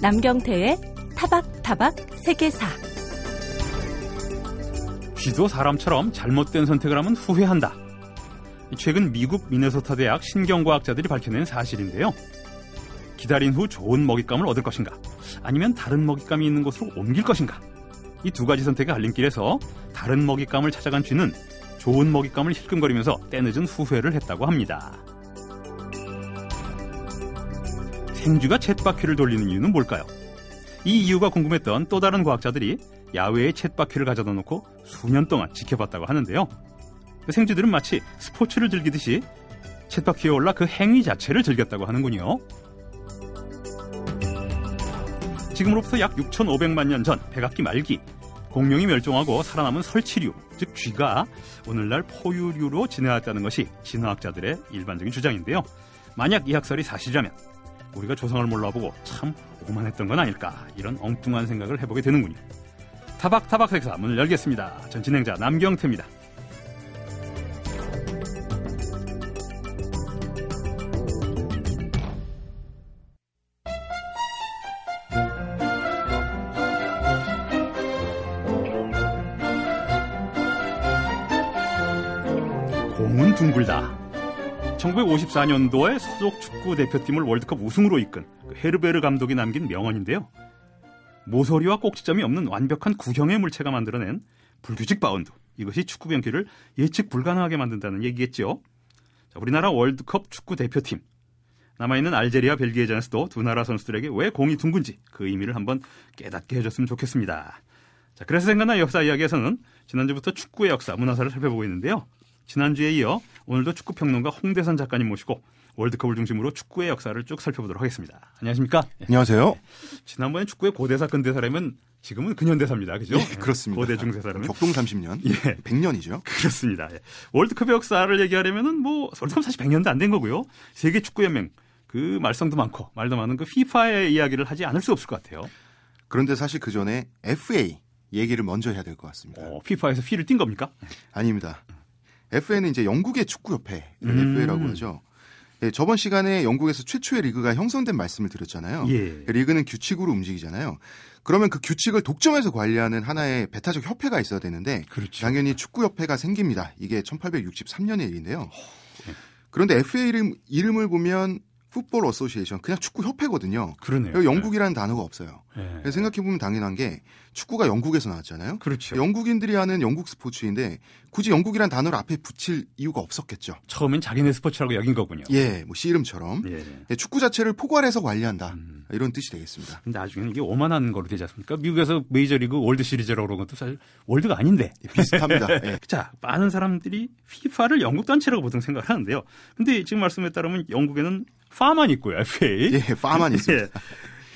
남경태의 타박타박 세계사 쥐도 사람처럼 잘못된 선택을 하면 후회한다. 최근 미국 미네소타 대학 신경과학자들이 밝혀낸 사실인데요. 기다린 후 좋은 먹잇감을 얻을 것인가, 아니면 다른 먹잇감이 있는 곳으로 옮길 것인가. 이 두 가지 선택의 갈림길에서 다른 먹잇감을 찾아간 쥐는 좋은 먹잇감을 힐끔거리면서 때늦은 후회를 했다고 합니다. 생쥐가 쳇바퀴를 돌리는 이유는 뭘까요? 이 이유가 궁금했던 또 다른 과학자들이 야외에 쳇바퀴를 가져다 놓고 수년 동안 지켜봤다고 하는데요. 생쥐들은 마치 스포츠를 즐기듯이 쳇바퀴에 올라 그 행위 자체를 즐겼다고 하는군요. 지금으로부터 약 6,500만 년 전 백악기 말기 공룡이 멸종하고 살아남은 설치류, 즉 쥐가 오늘날 포유류로 진화했다는 것이 진화학자들의 일반적인 주장인데요. 만약 이 학설이 사실이라면 우리가 조상을 몰라보고 참 오만했던 건 아닐까 이런 엉뚱한 생각을 해보게 되는군요. 타박타박 색사 문을 열겠습니다. 전 진행자 남경태입니다. 1954년도에 서독 축구 대표팀을 월드컵 우승으로 이끈 그 헤르베르거 감독이 남긴 명언인데요. 모서리와 꼭지점이 없는 완벽한 구형의 물체가 만들어낸 불규칙 바운드. 이것이 축구 경기를 예측 불가능하게 만든다는 얘기겠죠. 자, 우리나라 월드컵 축구 대표팀. 남아있는 알제리와 벨기에전에서도 두 나라 선수들에게 왜 공이 둥근지 그 의미를 한번 깨닫게 해줬으면 좋겠습니다. 자, 그래서 생각난 역사 이야기에서는 지난주부터 축구의 역사, 문화사를 살펴보고 있는데요. 지난주에 이어 오늘도 축구 평론가 홍대선 작가님 모시고 월드컵을 중심으로 축구의 역사를 쭉 살펴보도록 하겠습니다. 안녕하십니까? 안녕하세요. 지난번에 축구의 고대사 근대사라면 지금은 근현대사입니다. 그죠? 예, 그렇습니다. 고대 중세사라면 격동 30년. 예. 100년이죠. 그렇습니다. 예. 월드컵의 역사를 얘기하려면은 뭐 월드컵 사실 100년도 안 된 거고요. 세계 축구 연맹 그 말썽도 많고 말도 많은 그 피파의 이야기를 하지 않을 수 없을 것 같아요. 그런데 사실 그 전에 FA 얘기를 먼저 해야 될 것 같습니다. 어, 피파에서 피를 띈 겁니까? 아닙니다. FA는 이제 영국의 축구협회 음. FA라고 하죠. 예, 저번 시간에 영국에서 최초의 리그가 형성된 말씀을 드렸잖아요. 예. 리그는 규칙으로 움직이잖아요. 그러면 그 규칙을 독점해서 관리하는 하나의 배타적 협회가 있어야 되는데 그렇죠. 당연히 축구협회가 생깁니다. 이게 1863년의 일인데요. 어, 네. 그런데 FA 이름, 이름을 보면 Football Association 그냥 축구 협회거든요. 그러네요. 여기 영국이라는 단어가 없어요. 예. 그래서 생각해 보면 당연한 게 축구가 영국에서 나왔잖아요. 그렇죠. 영국인들이 하는 영국 스포츠인데 굳이 영국이란 단어를 앞에 붙일 이유가 없었겠죠. 처음엔 자기네 스포츠라고 여긴 거군요. 예, 뭐 씨 이름처럼 예. 예, 축구 자체를 포괄해서 관리한다 음. 이런 뜻이 되겠습니다. 근데 나중에는 이게 오만한 거로 되지 않습니까? 미국에서 메이저리그 월드 시리즈라고 그런 것도 사실 world가 아닌데. 예, 비슷합니다. 예. 자, 많은 사람들이 피파를 영국 단체라고 보통 생각을 하는데요. 근데 지금 말씀에 따르면 영국에는 파만 있고요, FA. 예, 파만 있습니다. 예.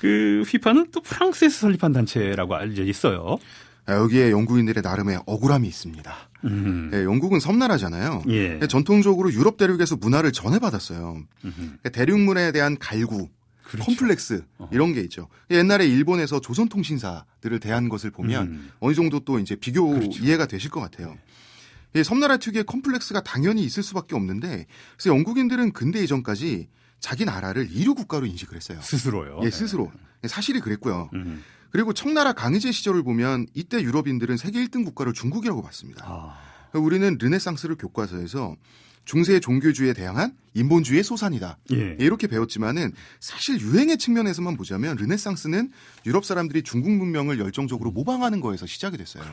그 피파는 또 프랑스에서 설립한 단체라고 알려져 있어요. 아, 여기에 영국인들의 나름의 억울함이 있습니다. 음. 예, 영국은 섬나라잖아요. 예. 예, 전통적으로 유럽 대륙에서 문화를 전해받았어요. 음흠. 예, 대륙문화에 대한 갈구, 그렇죠. 컴플렉스. 이런 게 있죠. 옛날에 일본에서 조선통신사들을 대한 것을 보면 음. 어느 정도 또 이제 비교 그렇죠. 이해가 되실 것 같아요. 예, 섬나라 특유의 컴플렉스가 당연히 있을 수밖에 없는데 그래서 영국인들은 근대 이전까지 자기 나라를 이류 국가로 인식을 했어요. 스스로요. 예, 스스로. 예, 사실이 그랬고요. 음. 그리고 청나라 강희제 시절을 보면 이때 유럽인들은 세계 1등 국가를 중국이라고 봤습니다. 아, 우리는 르네상스를 교과서에서 중세의 종교주의에 대항한 인본주의의 소산이다. 예. 이렇게 배웠지만은 사실 유행의 측면에서만 보자면 르네상스는 유럽 사람들이 중국 문명을 열정적으로 모방하는 거에서 시작이 됐어요.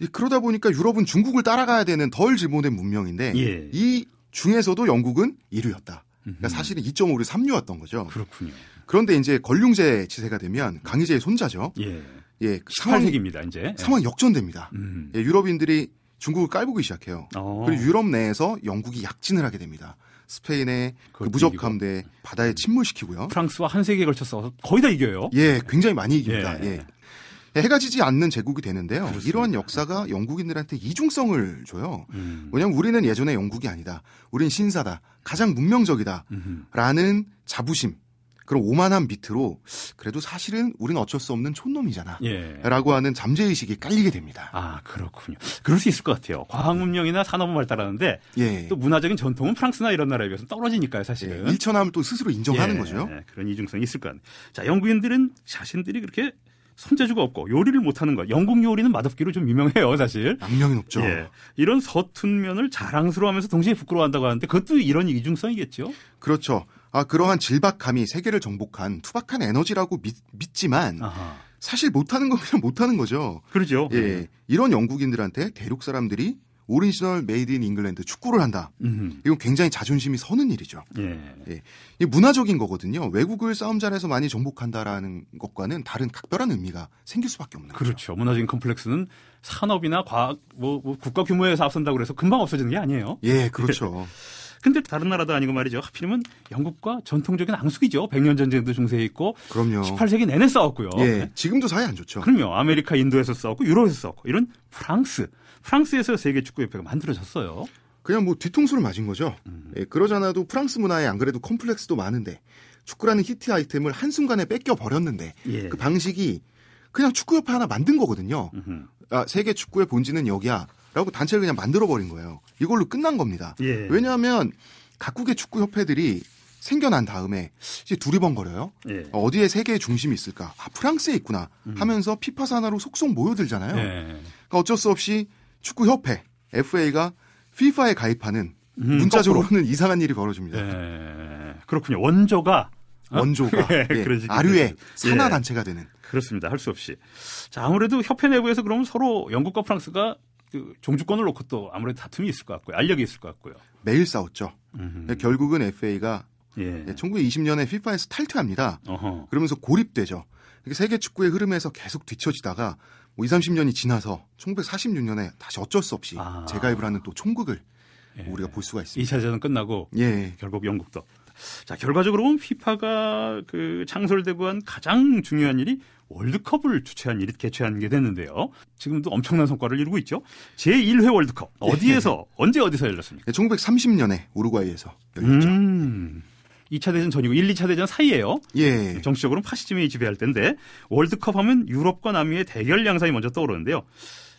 예, 그러다 보니까 유럽은 중국을 따라가야 되는 덜 질보된 문명인데 예. 이 중에서도 영국은 1위였다. 그러니까. 사실은 2.5를 3류였던 거죠. 그렇군요. 그런데 이제 권륭제 지세가 되면 강희제의 손자죠. 예. 예, 그 상황이, 18세기입니다, 이제. 상황이 역전됩니다. 음. 예, 유럽인들이 중국을 깔보기 시작해요. 어. 그리고 유럽 내에서 영국이 약진을 하게 됩니다. 스페인의 그 무적함대 바다에 침몰시키고요. 프랑스와 한 세기에 걸쳐서 거의 다 이겨요. 예, 굉장히 많이 이깁니다. 예. 예. 해가 지지 않는 제국이 되는데요. 그렇습니다. 이러한 역사가 영국인들한테 이중성을 줘요. 음. 왜냐하면 우리는 예전에 영국이 아니다. 우린 신사다. 가장 문명적이다. 음흠. 라는 자부심 그런 오만한 밑으로 그래도 사실은 우리는 어쩔 수 없는 촌놈이잖아. 예. 라고 하는 잠재의식이 깔리게 됩니다. 아, 그렇군요. 그럴 수 있을 것 같아요. 과학문명이나 산업은 발달하는데 예. 또 문화적인 전통은 프랑스나 이런 나라에 비해서 떨어지니까요, 예. 사실은. 일천하면 또 스스로 인정하는 예, 거죠. 그런 이중성이 있을 것 같네요. 자, 영국인들은 자신들이 그렇게 손재주가 없고 요리를 못하는 것. 영국 요리는 맛없기로 좀 유명해요, 사실. 악명이 높죠. 예. 이런 서툰 면을 자랑스러워하면서 동시에 부끄러워한다고 하는데 그것도 이런 이중성이겠죠. 그렇죠. 아, 그러한 질박함이 세계를 정복한 투박한 에너지라고 믿, 지만. 사실 못하는 건 그냥 못하는 거죠. 그러죠. 예. 이런 영국인들한테 대륙 사람들이 오리지널 made in England 축구를 한다. 음. 이건 굉장히 자존심이 서는 일이죠. 예. 이 문화적인 거거든요. 외국을 싸움 잘해서 많이 정복한다라는 것과는 다른 각별한 의미가 생길 수밖에 없는 거죠. 그렇죠. 문화적인 컴플렉스는 산업이나 과학, 뭐, 뭐 국가 규모에서 앞선다고 그래서 금방 없어지는 게 아니에요. 예, 그렇죠. 근데 다른 나라도 아니고 말이죠. 하필이면 영국과 전통적인 앙숙이죠. 백년 전쟁도 중세에 있고 그럼요. 18세기 내내 싸웠고요. 예, 지금도 사이 안 좋죠. 그럼요. 아메리카, 인도에서 싸웠고 유럽에서 싸웠고 이런 프랑스, 프랑스에서 세계 축구 협회가 만들어졌어요. 그냥 뭐 뒤통수를 맞은 거죠. 음. 예, 그러잖아도 프랑스 문화에 안 그래도 컴플렉스도 많은데 축구라는 히트 아이템을 한순간에 뺏겨 버렸는데 예. 그 방식이 그냥 축구협회 하나 만든 거거든요. 음흠. 아, 세계 축구의 본질은 여기야. 라고 단체를 그냥 만들어 버린 거예요. 이걸로 끝난 겁니다. 예. 왜냐하면 각국의 축구 협회들이 생겨난 다음에 이제 두리번거려요. 예. 어디에 세계의 중심이 있을까? 아, 프랑스에 있구나. 하면서 피파 산하로 속속 모여들잖아요. 예. 그러니까 어쩔 수 없이 축구 협회 FA가 FIFA에 가입하는 음, 문자적으로는 이상한 일이 벌어집니다. 예. 그렇군요. 원조가 어? 원조가 예, 예, 아류의. 산하 예. 단체가 되는. 그렇습니다. 할 수 없이. 자, 아무래도 협회 내부에서 그러면 서로 영국과 프랑스가 그 종주권을 놓고 또 아무래도 다툼이 있을 것 같고요. 알력이 있을 것 같고요. 매일 싸웠죠. 음흠. 결국은 FA가 예. 1920년에 FIFA에서 탈퇴합니다. 어허. 그러면서 고립되죠. 세계 축구의 흐름에서 계속 뒤처지다가 뭐 2, 30년이 지나서 1946년에 다시 어쩔 수 없이 아. 재가입을 하는 또 총극을 예. 우리가 볼 수가 있습니다. 2차 대전 끝나고 예. 결국 영국도. 자, 결과적으로 보면 피파가 그 창설되고 한 가장 중요한 일이 월드컵을 주최한 일이 개최한 게 됐는데요. 지금도 엄청난 성과를 이루고 있죠. 제1회 월드컵. 어디에서 언제 어디서 열렸습니까? 1930년에 우루과이에서 열렸죠. 음. 2차 대전 전이고 1, 2차 대전 사이에요. 예. 정치적으로는 파시즘이 지배할 때인데 월드컵 하면 유럽과 남미의 대결 양상이 먼저 떠오르는데요.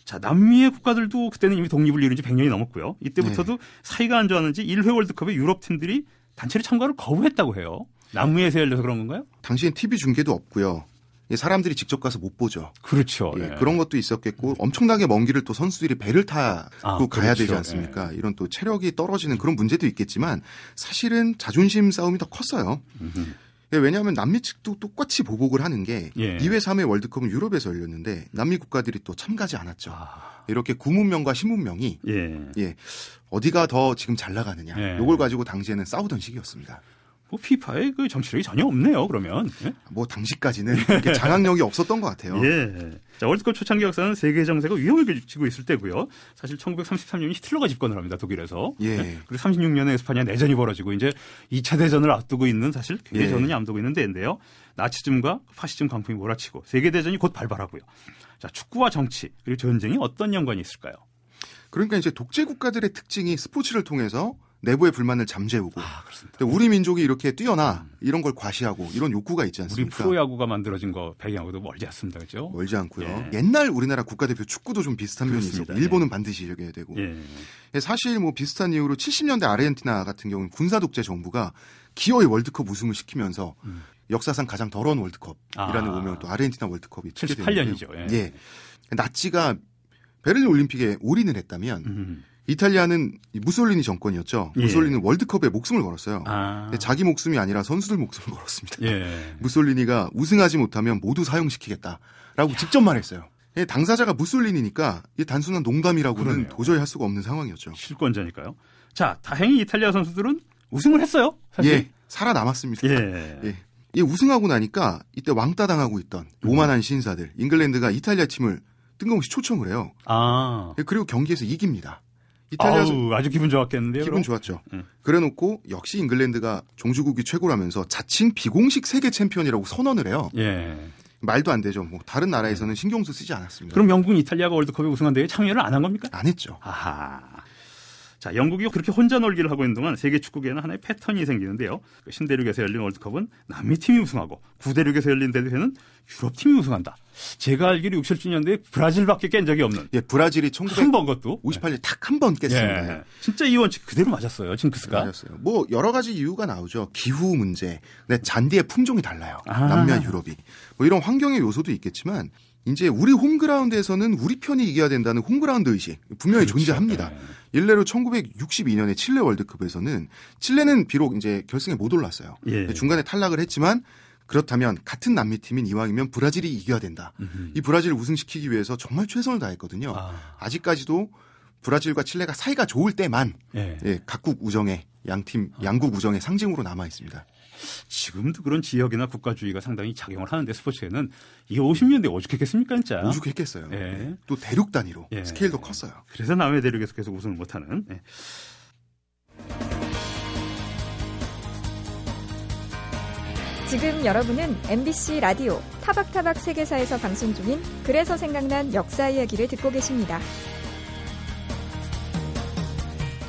자, 남미의 국가들도 그때는 이미 독립을 이룬 지 100년이 넘었고요. 이때부터도 사이가 안 좋았는지 1회 월드컵에 유럽 팀들이 단체로 참가를 거부했다고 해요. 남미에서 열려서 그런 건가요? 당시엔 TV 중계도 없고요. 예, 사람들이 직접 가서 못 보죠. 그렇죠. 예, 네. 그런 것도 있었겠고 엄청나게 먼 길을 또 선수들이 배를 타고 아, 가야 그렇죠. 되지 않습니까? 이런 또 체력이 떨어지는 그런 문제도 있겠지만 사실은 자존심 싸움이 더 컸어요. 음흠. 예, 왜냐하면 남미 측도 똑같이 보복을 하는 게 예. 2회, 3회 월드컵은 유럽에서 열렸는데 남미 국가들이 또 참가하지 않았죠. 아, 이렇게 구문명과 신문명이 예. 예, 어디가 더 지금 잘 나가느냐 예. 요걸 가지고 당시에는 싸우던 시기였습니다. 뭐 피파에 그 정치력이 전혀 없네요. 그러면. 예? 뭐 당시까지는 장악력이 없었던 것 같아요. 예. 자, 월드컵 초창기 역사는 세계 정세가 위험을 지고 있을 때고요. 사실 1933년 히틀러가 집권을 합니다. 독일에서. 예. 그리고 36년에 에스파냐 내전이 벌어지고 이제 2차 대전을 앞두고 있는 사실 굉장히 예. 전운이 앞두고 있는 데인데요. 나치즘과 파시즘 광풍이 몰아치고 세계 대전이 곧 발발하고요. 자, 축구와 정치 그리고 전쟁이 어떤 연관이 있을까요? 그러니까 이제 독재 국가들의 특징이 스포츠를 통해서 내부의 불만을 잠재우고 아, 우리 민족이 이렇게 뛰어나 이런 걸 과시하고 이런 욕구가 있지 우리 않습니까? 프로야구가 만들어진 거 배경하고도 멀지 않습니다. 그죠? 멀지 않고요. 예. 옛날 우리나라 국가대표 축구도 좀 비슷한 면이 그렇습니다. 있었고 일본은 반드시 이겨야 되고 예. 예, 사실 뭐 비슷한 이유로 70년대 아르헨티나 같은 경우는 군사 독재 정부가 기어이 월드컵 우승을 시키면서 음. 역사상 가장 더러운 월드컵이라는 아. 오명을 또 아르헨티나 월드컵이 듣게 78 되는데요. 년이죠. 예. 예. 나치가 베를린 올림픽에 올인을 했다면 음. 이탈리아는 이 무솔리니 정권이었죠. 예. 무솔리니는 월드컵에 목숨을 걸었어요. 아. 근데 자기 목숨이 아니라 선수들 목숨을 걸었습니다. 예. 무솔리니가 우승하지 못하면 모두 사용시키겠다라고 직접 말했어요. 예, 당사자가 무솔리니니까 이 단순한 농담이라고는 그러네요. 도저히 할 수가 없는 상황이었죠. 실권자니까요. 자, 다행히 이탈리아 선수들은 우승을 했어요. 사실. 예, 살아남았습니다. 예. 예. 이 우승하고 나니까 이때 왕따 당하고 있던 오만한 신사들 잉글랜드가 이탈리아 팀을 뜬금없이 초청을 해요. 아. 예, 그리고 경기에서 이깁니다. 이탈리아 선- 아우, 아주 기분 좋았겠는데요. 기분 그럼? 좋았죠. 음. 그래놓고 역시 잉글랜드가 종주국이 최고라면서 자칭 비공식 세계 챔피언이라고 선언을 해요. 예. 말도 안 되죠. 뭐 다른 나라에서는 신경도 쓰지 않았습니다. 그럼 영국, 이탈리아가 월드컵에 우승한 대회 참여를 안 한 겁니까? 안 했죠. 아하. 자, 영국이 그렇게 혼자 놀기를 하고 있는 동안 세계 축구계에는 하나의 패턴이 생기는데요. 그 신대륙에서 열린 월드컵은 남미 팀이 우승하고 구대륙에서 열린 대회는 유럽 팀이 우승한다. 제가 알기로 6, 7주년대에 브라질밖에 깬 적이 없는. 예, 브라질이 1958년 한번 것도. 딱한 번 깼습니다. 예. 진짜 이 원칙 그대로 맞았어요. 징크스가. 맞았어요. 뭐 여러 가지 이유가 나오죠. 기후 문제, 근데 잔디의 품종이 달라요. 아. 남미와 유럽이. 뭐 이런 환경의 요소도 있겠지만 이제 우리 홈그라운드에서는 우리 편이 이겨야 된다는 홈그라운드 의식 분명히 그렇죠. 존재합니다. 네. 일례로 1962년에 칠레 월드컵에서는 칠레는 비록 이제 결승에 못 올랐어요. 예. 중간에 탈락을 했지만 그렇다면 같은 남미 팀인 이왕이면 브라질이 이겨야 된다. 이 브라질을 우승시키기 위해서 정말 최선을 다했거든요. 아. 아직까지도 브라질과 칠레가 사이가 좋을 때만 예. 예, 각국 우정의 양팀 양국 우정의 상징으로 남아 있습니다. 지금도 그런 지역이나 국가주의가 상당히 작용을 하는데 스포츠에는 이게 50년대 오죽했겠습니까, 진짜. 오죽했겠어요. 예. 또 대륙 단위로 예. 스케일도 컸어요. 그래서 남의 대륙에서 계속 우승을 못하는. 예. 지금 여러분은 MBC 라디오 타박타박 세계사에서 방송 중인 그래서 생각난 역사 이야기를 듣고 계십니다.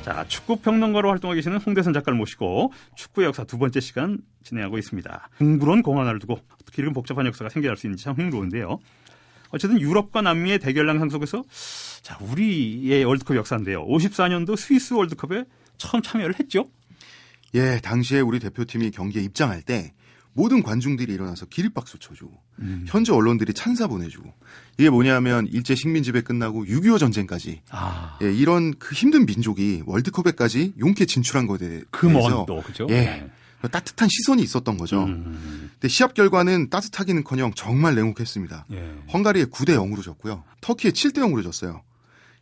자, 축구 평론가로 활동하고 계시는 홍대선 작가를 모시고 축구 역사 두 번째 시간 진행하고 있습니다. 흥부론 공화나를 두고 어떻게 이런 복잡한 역사가 생겨날 수 있는지 참 흥미로운데요. 어쨌든 유럽과 남미의 대결량상 속에서 자, 우리의 월드컵 역사인데요. 54년도 스위스 월드컵에 처음 참여를 했죠. 예, 당시에 우리 대표팀이 경기에 입장할 때 모든 관중들이 일어나서 기립박수 쳐주고 음. 현지 언론들이 찬사 보내주고 이게 뭐냐면 일제 식민 지배 끝나고 6.25 전쟁까지 아, 예, 이런 그 힘든 민족이 월드컵에까지 용케 진출한 것에 대해서 그먼 또, 그죠? 예, 따뜻한 시선이 있었던 거죠. 음, 근데 시합 결과는 따뜻하기는커녕 정말 냉혹했습니다. 예. 헝가리에 9대 0으로 졌고요. 터키에 7대 0으로 졌어요.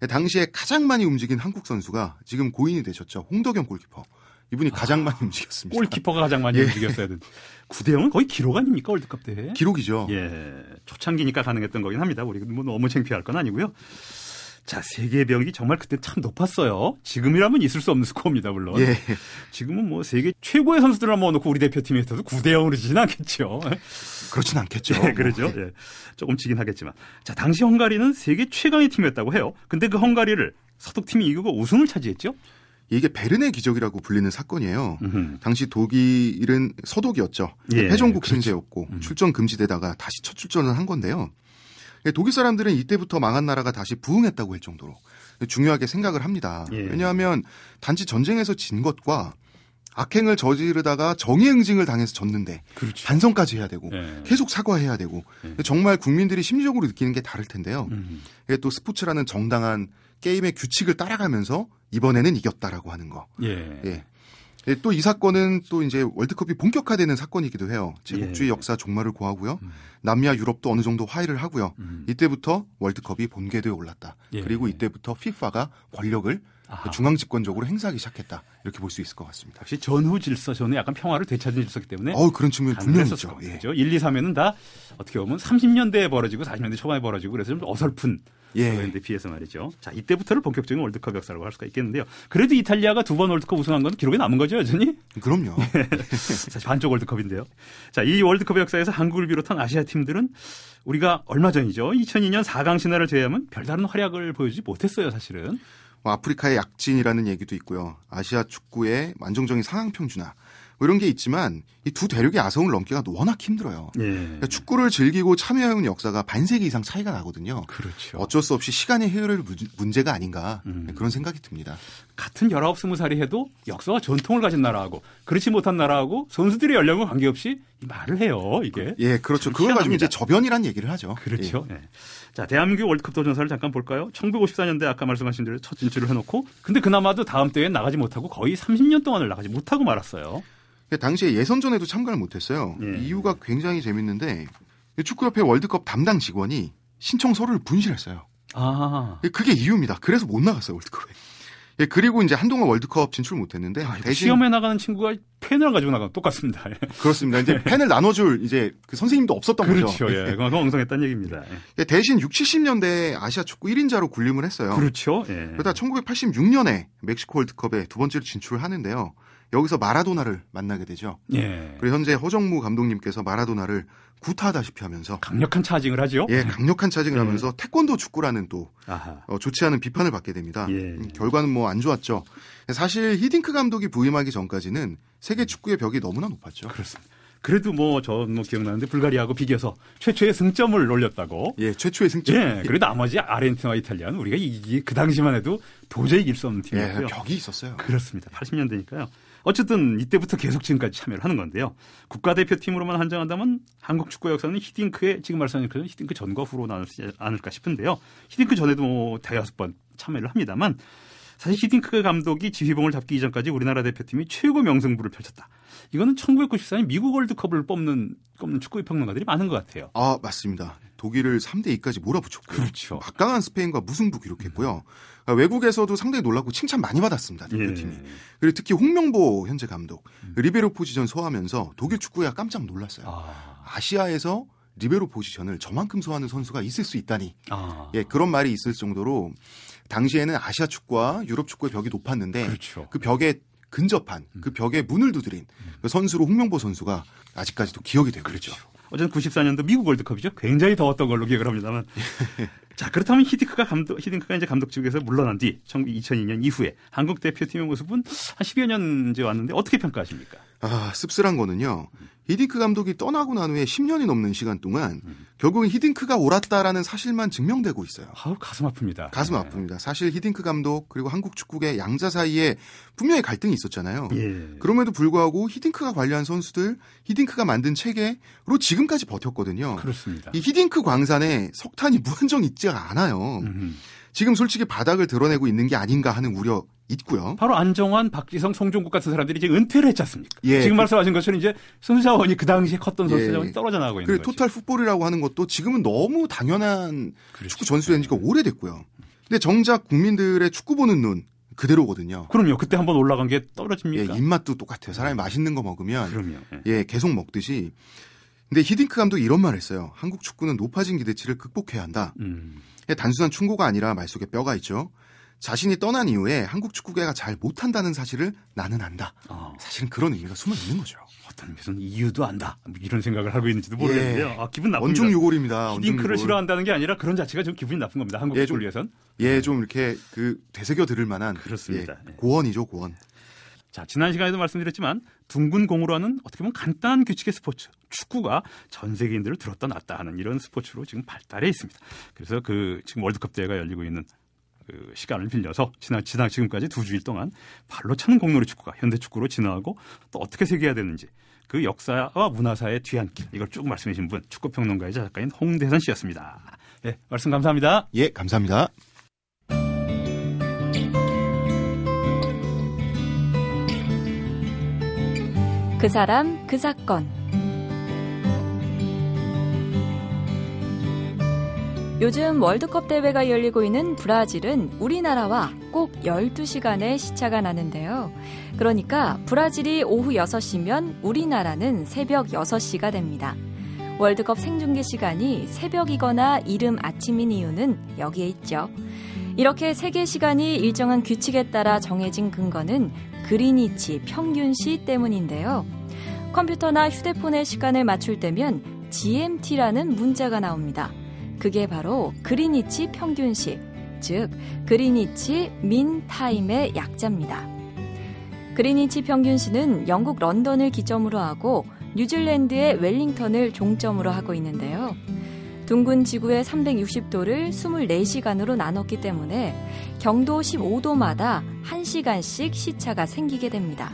예, 당시에 가장 많이 움직인 한국 선수가 지금 고인이 되셨죠. 홍덕영 골키퍼. 이분이 가장 많이 움직였습니다. 골키퍼가 가장 많이 예. 움직였어야 되는데. 9대 0은 거의 기록 아닙니까, 월드컵 때? 기록이죠. 예, 초창기니까 가능했던 거긴 합니다. 우리 뭐 너무 창피할 건 아니고요. 자, 세계 병이 정말 그때 참 높았어요. 지금이라면 있을 수 없는 스코어입니다, 물론. 예. 지금은 뭐 세계 최고의 선수들을 모아놓고 우리 대표팀에 있어도 9대 0으로 지진 않겠죠. 그렇진 않겠죠. 예, 그러죠. 예. 조금 지긴 하겠지만. 자, 당시 헝가리는 세계 최강의 팀이었다고 해요. 근데 그 헝가리를 서독팀이 이기고 우승을 차지했죠. 이게 베르네 기적이라고 불리는 사건이에요. 음흠. 당시 독일은 서독이었죠. 예, 패전국 그렇죠. 신세였고 출전 금지되다가 다시 첫 출전을 한 건데요. 예, 독일 사람들은 이때부터 망한 나라가 다시 부흥했다고 할 정도로 중요하게 생각을 합니다. 예. 왜냐하면 단지 전쟁에서 진 것과 악행을 저지르다가 정의응징을 당해서 졌는데 그렇죠. 반성까지 해야 되고 예. 계속 사과해야 되고 예. 정말 국민들이 심리적으로 느끼는 게 다를 텐데요. 음. 이게 또 스포츠라는 정당한 게임의 규칙을 따라가면서 이번에는 이겼다라고 하는 거. 예. 예. 또 이 사건은 또 이제 월드컵이 본격화되는 사건이기도 해요. 제국주의 예. 역사 종말을 고하고요. 음. 남미와 유럽도 어느 정도 화해를 하고요. 음. 이때부터 월드컵이 본궤도에 올랐다. 예. 그리고 이때부터 FIFA가 권력을 아하. 중앙 집권적으로 행사하기 시작했다. 이렇게 볼 수 있을 것 같습니다. 역시 전후 질서, 전에 약간 평화를 되찾은 질서기 때문에 어우 그런 측면이 분명히 있죠. 것 예. 같죠. 1, 2, 3에는 다 어떻게 보면 30년대에 벌어지고 40년대 초반에 벌어지고 그래서 좀 어설픈 예. 그런데 비해서 말이죠. 자, 이때부터를 본격적인 월드컵 역사라고 할 수가 있겠는데요. 그래도 이탈리아가 두 번 월드컵 우승한 건 기록에 남은 거죠, 여전히? 그럼요. 사실 반쪽 월드컵인데요. 자, 이 월드컵 역사에서 한국을 비롯한 아시아 팀들은 우리가 얼마 전이죠. 2002년 4강 신화를 제외하면 별다른 활약을 보여주지 못했어요, 사실은. 뭐 아프리카의 약진이라는 얘기도 있고요. 아시아 축구의 만정적인 상황 평준화 뭐 이런 게 있지만 이 두 대륙의 아성을 넘기가 워낙 힘들어요. 예. 그러니까 축구를 즐기고 참여해온 역사가 반세기 이상 차이가 나거든요. 그렇죠. 어쩔 수 없이 시간의 흐를 문제가 아닌가 네, 음. 그런 생각이 듭니다. 같은 19, 20살이 해도 역사와 전통을 가진 나라하고 그렇지 못한 나라하고 선수들의 연령과 관계없이 이 말을 해요, 이게. 예, 그렇죠. 참 그걸 가지고 희한합니다. 이제 저변이란 얘기를 하죠. 그렇죠. 예. 자, 대한민국 월드컵 도전사를 잠깐 볼까요? 1954년대 아까 말씀하신 대로 첫 진출을 해놓고, 근데 그나마도 다음 대회에 나가지 못하고 거의 30년 동안을 나가지 못하고 말았어요. 예. 당시에 예선전에도 참가를 못했어요. 예. 이유가 굉장히 재밌는데 축구협회 월드컵 담당 직원이 신청서를 분실했어요. 아, 예, 그게 이유입니다. 그래서 못 나갔어요 월드컵에. 예, 그리고 이제 한동안 월드컵 진출 못했는데 아, 대신 시험에 나가는 친구가 펜을 가지고 나가면 똑같습니다. 예. 그렇습니다. 이제 펜을 나눠줄 이제 그 선생님도 없었던 그렇죠. 거죠. 예. 그만큼 엉성했다는 얘기입니다. 예. 예, 대신 6, 70년대에 아시아 축구 1인자로 군림을 했어요. 그렇죠. 예. 그러다 1986년에 멕시코 월드컵에 두 번째로 진출을 하는데요. 여기서 마라도나를 만나게 되죠. 예. 그리고 현재 허정무 감독님께서 마라도나를 구타하다시피 하면서 강력한 차징을 하죠. 예, 강력한 차징을 예. 하면서 태권도 축구라는 또. 어, 좋지 않은 비판을 받게 됩니다. 예. 음, 결과는 뭐 안 좋았죠. 사실 히딩크 감독이 부임하기 전까지는 세계 축구의 벽이 너무나 높았죠. 그렇습니다. 그래도 뭐저뭐 기억나는데 불가리아하고 비교해서 최초의 승점을 올렸다고. 예, 최초의 승점. 예. 그리고 나머지 아르헨티나와 이탈리아는 우리가 이게 그 당시만 해도 도저히 이길 수 없는 예, 팀이었고요. 벽이 있었어요. 그렇습니다. 80년대니까요. 어쨌든 이때부터 계속 지금까지 참여를 하는 건데요. 국가대표팀으로만 한정한다면 한국 축구 역사는 히딩크의 지금 말씀하신 그 히딩크 전과 후로 나누지 않을까 싶은데요. 히딩크 전에도 뭐 대여섯 번 참여를 합니다만 사실 히딩크 감독이 지휘봉을 잡기 이전까지 우리나라 대표팀이 최고 명승부를 펼쳤다. 이거는 1994년 미국 월드컵을 뽑는 꼽는 축구 평론가들이 많은 것 같아요. 아, 맞습니다. 독일을 3대 2까지 몰아붙였고요. 그렇죠. 막강한 스페인과 무승부 기록했고요. 아, 외국에서도 상당히 놀랐고 칭찬 많이 받았습니다. 대표팀이. 예. 그리고 특히 홍명보 현재 감독 리베로 포지션 소화하면서 독일 축구에 깜짝 놀랐어요. 아, 아시아에서 리베로 포지션을 저만큼 소화하는 선수가 있을 수 있다니. 아, 예, 그런 말이 있을 정도로 당시에는 아시아 축구와 유럽 축구의 벽이 높았는데 그렇죠. 그 벽에 근접한 그 벽에 문을 두드린 그 선수로 홍명보 선수가 아직까지도 기억이 되고 있죠. 어쨌든 94년도 미국 월드컵이죠. 굉장히 더웠던 걸로 기억을 합니다만. 자, 그렇다면 히딩크가 감독, 히딩크가 이제 감독직에서 물러난 뒤, 2002년 이후에 한국 대표팀의 모습은 한 10여 년 이제 왔는데 어떻게 평가하십니까? 아, 씁쓸한 거는요. 히딩크 감독이 떠나고 난 후에 10년이 넘는 시간 동안 결국은 히딩크가 옳았다라는 사실만 증명되고 있어요. 아우, 가슴 아픕니다. 가슴 네. 아픕니다. 사실 히딩크 감독 그리고 한국 축구계 양자 사이에 분명히 갈등이 있었잖아요. 예. 그럼에도 불구하고 히딩크가 관리한 선수들, 히딩크가 만든 체계로 지금까지 버텼거든요. 그렇습니다. 이 히딩크 광산에 석탄이 무한정 있지가 않아요. 음. 지금 솔직히 바닥을 드러내고 있는 게 아닌가 하는 우려 있고요. 바로 안정환, 박지성, 송종국 같은 사람들이 이제 은퇴를 했지 않습니까? 예, 지금 그- 말씀하신 것처럼 이제 선수 자원이 그 당시에 컸던 선수 예. 자원이 떨어져 나가고 있는 거죠. 토탈 풋볼이라고 하는 것도 지금은 너무 당연한 그렇죠. 축구 전술인 지가 오래됐고요. 근데 정작 국민들의 축구 보는 눈 그대로거든요. 그럼요. 그때 한번 올라간 게 예, 떨어집니까? 입맛도 똑같아요. 사람이 맛있는 거 먹으면 그럼요. 예. 예, 계속 먹듯이. 근데 히딩크 감독이 이런 말 했어요. 한국 축구는 높아진 기대치를 극복해야 한다. 음. 예, 단순한 충고가 아니라 말 속에 뼈가 있죠. 자신이 떠난 이후에 한국 축구계가 잘 못한다는 사실을 나는 안다. 어, 사실은 그런 의미가 숨어 있는 거죠. 어떤 무슨 이유도 안다. 뭐 이런 생각을 하고 있는지도 모르겠는데요. 아, 기분 나쁩니다. 원중 유골입니다. 원중 히딩크를 유골. 싫어하는 게 아니라 그런 자체가 좀 기분이 나쁜 겁니다. 한국 예, 축구를 좀- 위해선. 예, 좀 이렇게 그 되새겨 들을 만한 그렇습니다. 예, 예. 고언이죠, 고언. 자, 지난 시간에도 말씀드렸지만 둥근 공으로 하는 어떻게 보면 간단한 규칙의 스포츠 축구가 전 세계인들을 들었다 놨다 하는 이런 스포츠로 지금 발달해 있습니다. 그래서 그 지금 월드컵 대회가 열리고 있는 그 시간을 빌려서 지난 지난 지금까지 두 주일 동안 발로 차는 공놀이 축구가 현대 축구로 진화하고 또 어떻게 새겨야 되는지 그 역사와 문화사의 뒤안길 이걸 쭉 말씀해 주신 분 축구 평론가이자 작가인 홍대선 씨였습니다. 네, 말씀 감사합니다. 예, 감사합니다. 그 사람 그 사건 요즘 월드컵 대회가 열리고 있는 브라질은 우리나라와 꼭 12시간의 시차가 나는데요. 그러니까 브라질이 오후 6시면 우리나라는 새벽 6시가 됩니다. 월드컵 생중계 시간이 새벽이거나 이른 아침인 이유는 여기에 있죠. 이렇게 세계 시간이 일정한 규칙에 따라 정해진 근거는 그리니치 평균시 때문인데요. 컴퓨터나 휴대폰의 시간을 맞출 때면 GMT라는 문자가 나옵니다. 그게 바로 그리니치 평균시, 즉 그리니치 민 타임의 약자입니다. 그리니치 평균시는 영국 런던을 기점으로 하고 뉴질랜드의 웰링턴을 종점으로 하고 있는데요. 둥근 지구의 360도를 24시간으로 나눴기 때문에 경도 15도마다 1시간씩 시차가 생기게 됩니다.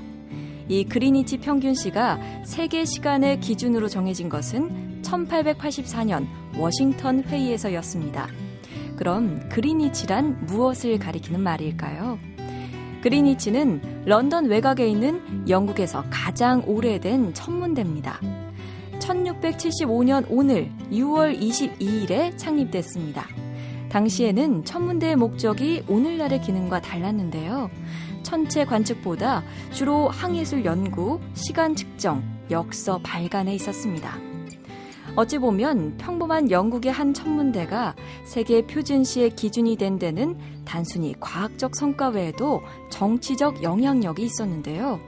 이 그리니치 평균시가 세계 시간의 기준으로 정해진 것은 1884년 워싱턴 회의에서였습니다. 그럼 그리니치란 무엇을 가리키는 말일까요? 그리니치는 런던 외곽에 있는 영국에서 가장 오래된 천문대입니다. 1675년 오늘 6월 22일에 창립됐습니다. 당시에는 천문대의 목적이 오늘날의 기능과 달랐는데요. 천체 관측보다 주로 항해술 연구, 시간 측정, 역서 발간에 있었습니다. 어찌 보면 평범한 영국의 한 천문대가 세계 표준시의 기준이 된 데는 단순히 과학적 성과 외에도 정치적 영향력이 있었는데요.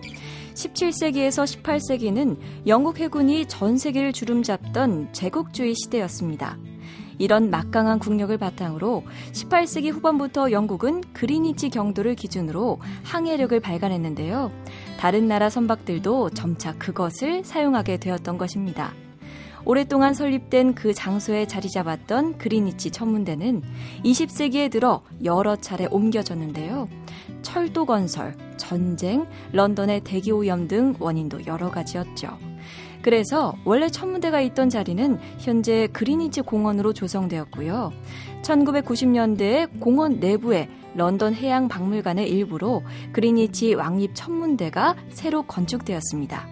17세기에서 18세기는 영국 해군이 전 세계를 주름잡던 제국주의 시대였습니다. 이런 막강한 국력을 바탕으로 18세기 후반부터 영국은 그리니치 경도를 기준으로 항해력을 발간했는데요. 다른 나라 선박들도 점차 그것을 사용하게 되었던 것입니다. 오랫동안 설립된 그 장소에 자리 잡았던 그리니치 천문대는 20세기에 들어 여러 차례 옮겨졌는데요. 철도 건설, 전쟁, 런던의 대기 오염 등 원인도 여러 가지였죠. 그래서 원래 천문대가 있던 자리는 현재 그리니치 공원으로 조성되었고요. 1990년대에 공원 내부에 런던 해양 박물관의 일부로 그리니치 왕립 천문대가 새로 건축되었습니다.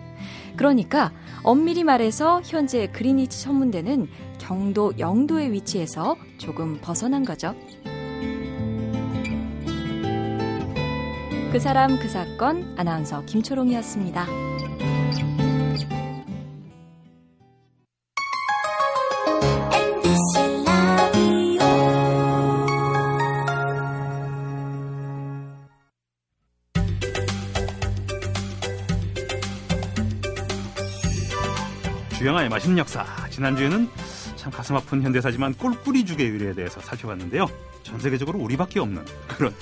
그러니까 엄밀히 말해서 현재 그리니치 천문대는 경도 영도에 위치해서 조금 벗어난 거죠. 그 사람 그 사건 아나운서 김초롱이었습니다. 주영아의 맛있는 역사. 지난주에는 참 가슴 아픈 현대사지만 꿀꿀이 죽의 유래에 대해서 살펴봤는데요. 전 세계적으로 우리밖에 없는 그런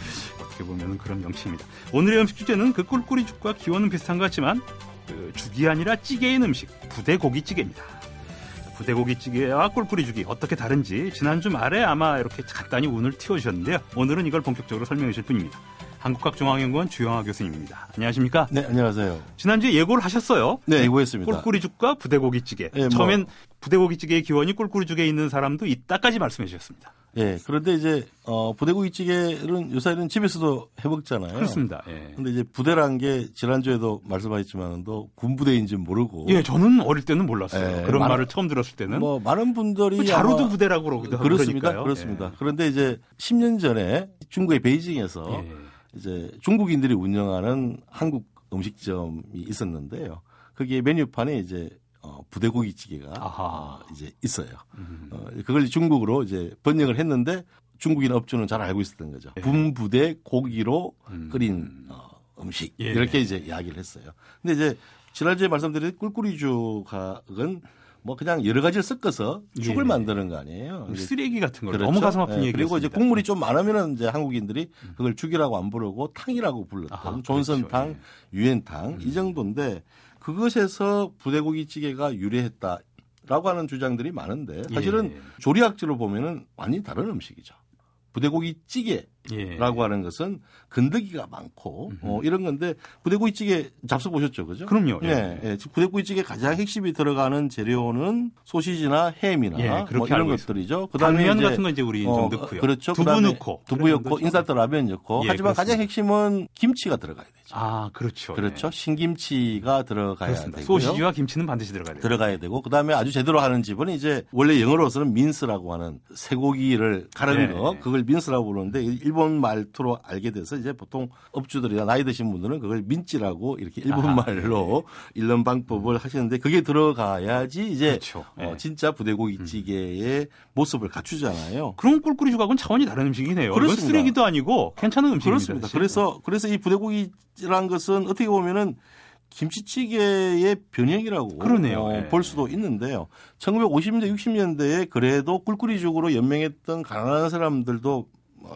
어떻게 보면 그런 명칭입니다. 오늘의 음식 주제는 그 꿀꿀이 죽과 기원은 비슷한 것 같지만 그 죽이 아니라 찌개인 음식 부대고기찌개입니다. 부대고기찌개와 꿀꿀이 죽이 어떻게 다른지 지난주 말에 아마 이렇게 간단히 운을 틔워주셨는데요. 오늘은 이걸 본격적으로 설명해 주실 분입니다. 한국학중앙연구원 주영아 교수님입니다. 안녕하십니까? 네, 안녕하세요. 지난주에 예고를 하셨어요. 네, 예고했습니다. 꿀꿀이죽과 부대고기찌개. 예, 뭐. 처음엔 부대고기찌개의 기원이 꿀꿀이죽에 있는 사람도 있다까지 말씀해 주셨습니다. 예, 그런데 이제 어, 부대고기찌개는 요새는 집에서도 해 먹잖아요. 그렇습니다. 예. 근데 이제 부대란 게 지난주에도 말씀하셨지만도 군부대인지 모르고 예, 저는 어릴 때는 몰랐어요. 예, 그런 많은- 말을 처음 들었을 때는 뭐 많은 분들이 그 자루도 부대라고 그러기도 하고 그렇습니다. 그러니까요. 그렇습니다. 그런데 이제 10년 전에 중국의 베이징에서 예. 예. 이제 중국인들이 운영하는 한국 음식점이 있었는데요. 거기에 메뉴판에 이제 어, 부대고기찌개가 아하. 어, 이제 있어요. 음. 어, 그걸 중국으로 이제 번역을 했는데 중국인 업주는 잘 알고 있었던 거죠. 예. 분부대 고기로 음. 끓인 어, 음식 예. 이렇게 이제 이야기를 했어요. 근데 이제 지난주에 말씀드린 꿀꿀이죽은 뭐 그냥 여러 가지를 섞어서 죽을 예. 만드는 거 아니에요. 이제 쓰레기 같은 걸 그렇죠. 너무 가슴 아픈 예, 얘기를 그리고 이제. 국물이 좀 많으면은 이제 한국인들이 그걸 죽이라고 안 부르고 탕이라고 불렀던 아하, 존선탕, 그렇죠. 예. 유엔탕 이 정도인데 그것에서 부대고기찌개가 유래했다 라고 하는 주장들이 많은데 사실은 예. 조리학적으로 보면은 완전히 다른 음식이죠. 부대고기 찌개 라고 예. 하는 것은 건더기가 많고 어, 이런 건데 부대고기찌개 잡숴 보셨죠, 그죠? 그럼요. 예. 예, 예. 부대구이찌개 가장 핵심이 들어가는 재료는 소시지나 햄이나 예, 뭐 그렇게 이런 것들이죠. 그다음에 당면 같은 건 이제 우리 어, 좀 넣고요. 그렇죠. 두부 넣고 두부 넣고 인스턴트 라면 넣고 예, 하지만 가장 그렇습니다. 핵심은 김치가 들어가야 되죠. 아, 그렇죠. 그렇죠. 예. 신김치가 들어가야 그렇습니다. 되고요. 소시지와 김치는 반드시 들어가야 돼요. 들어가야 되고 그다음에 아주 제대로 하는 집은 이제 원래 영어로서는 민스라고 하는 쇠고기를 가른 네. 거 그걸 민스라고 부르는데 일본 말투로 알게 돼서 이제 보통 업주들이나 나이 드신 분들은 그걸 민찌라고 이렇게 일본 아, 말로 읽는 방법을 하시는데 그게 들어가야지 이제 그렇죠. 어, 예. 진짜 부대고기찌개의 모습을 갖추잖아요. 그럼 꿀꿀이죽하고는 차원이 다른 음식이네요. 이건 그렇습니다. 쓰레기도 아니고 괜찮은 음식입니다. 그렇습니다. 사실. 그래서 그래서 이 부대고기란 것은 어떻게 보면은 김치찌개의 변형이라고 그러네요. 어, 예. 볼 수도 있는데요. 1950년대 60년대에 그래도 꿀꿀이죽으로 연명했던 가난한 사람들도 뭐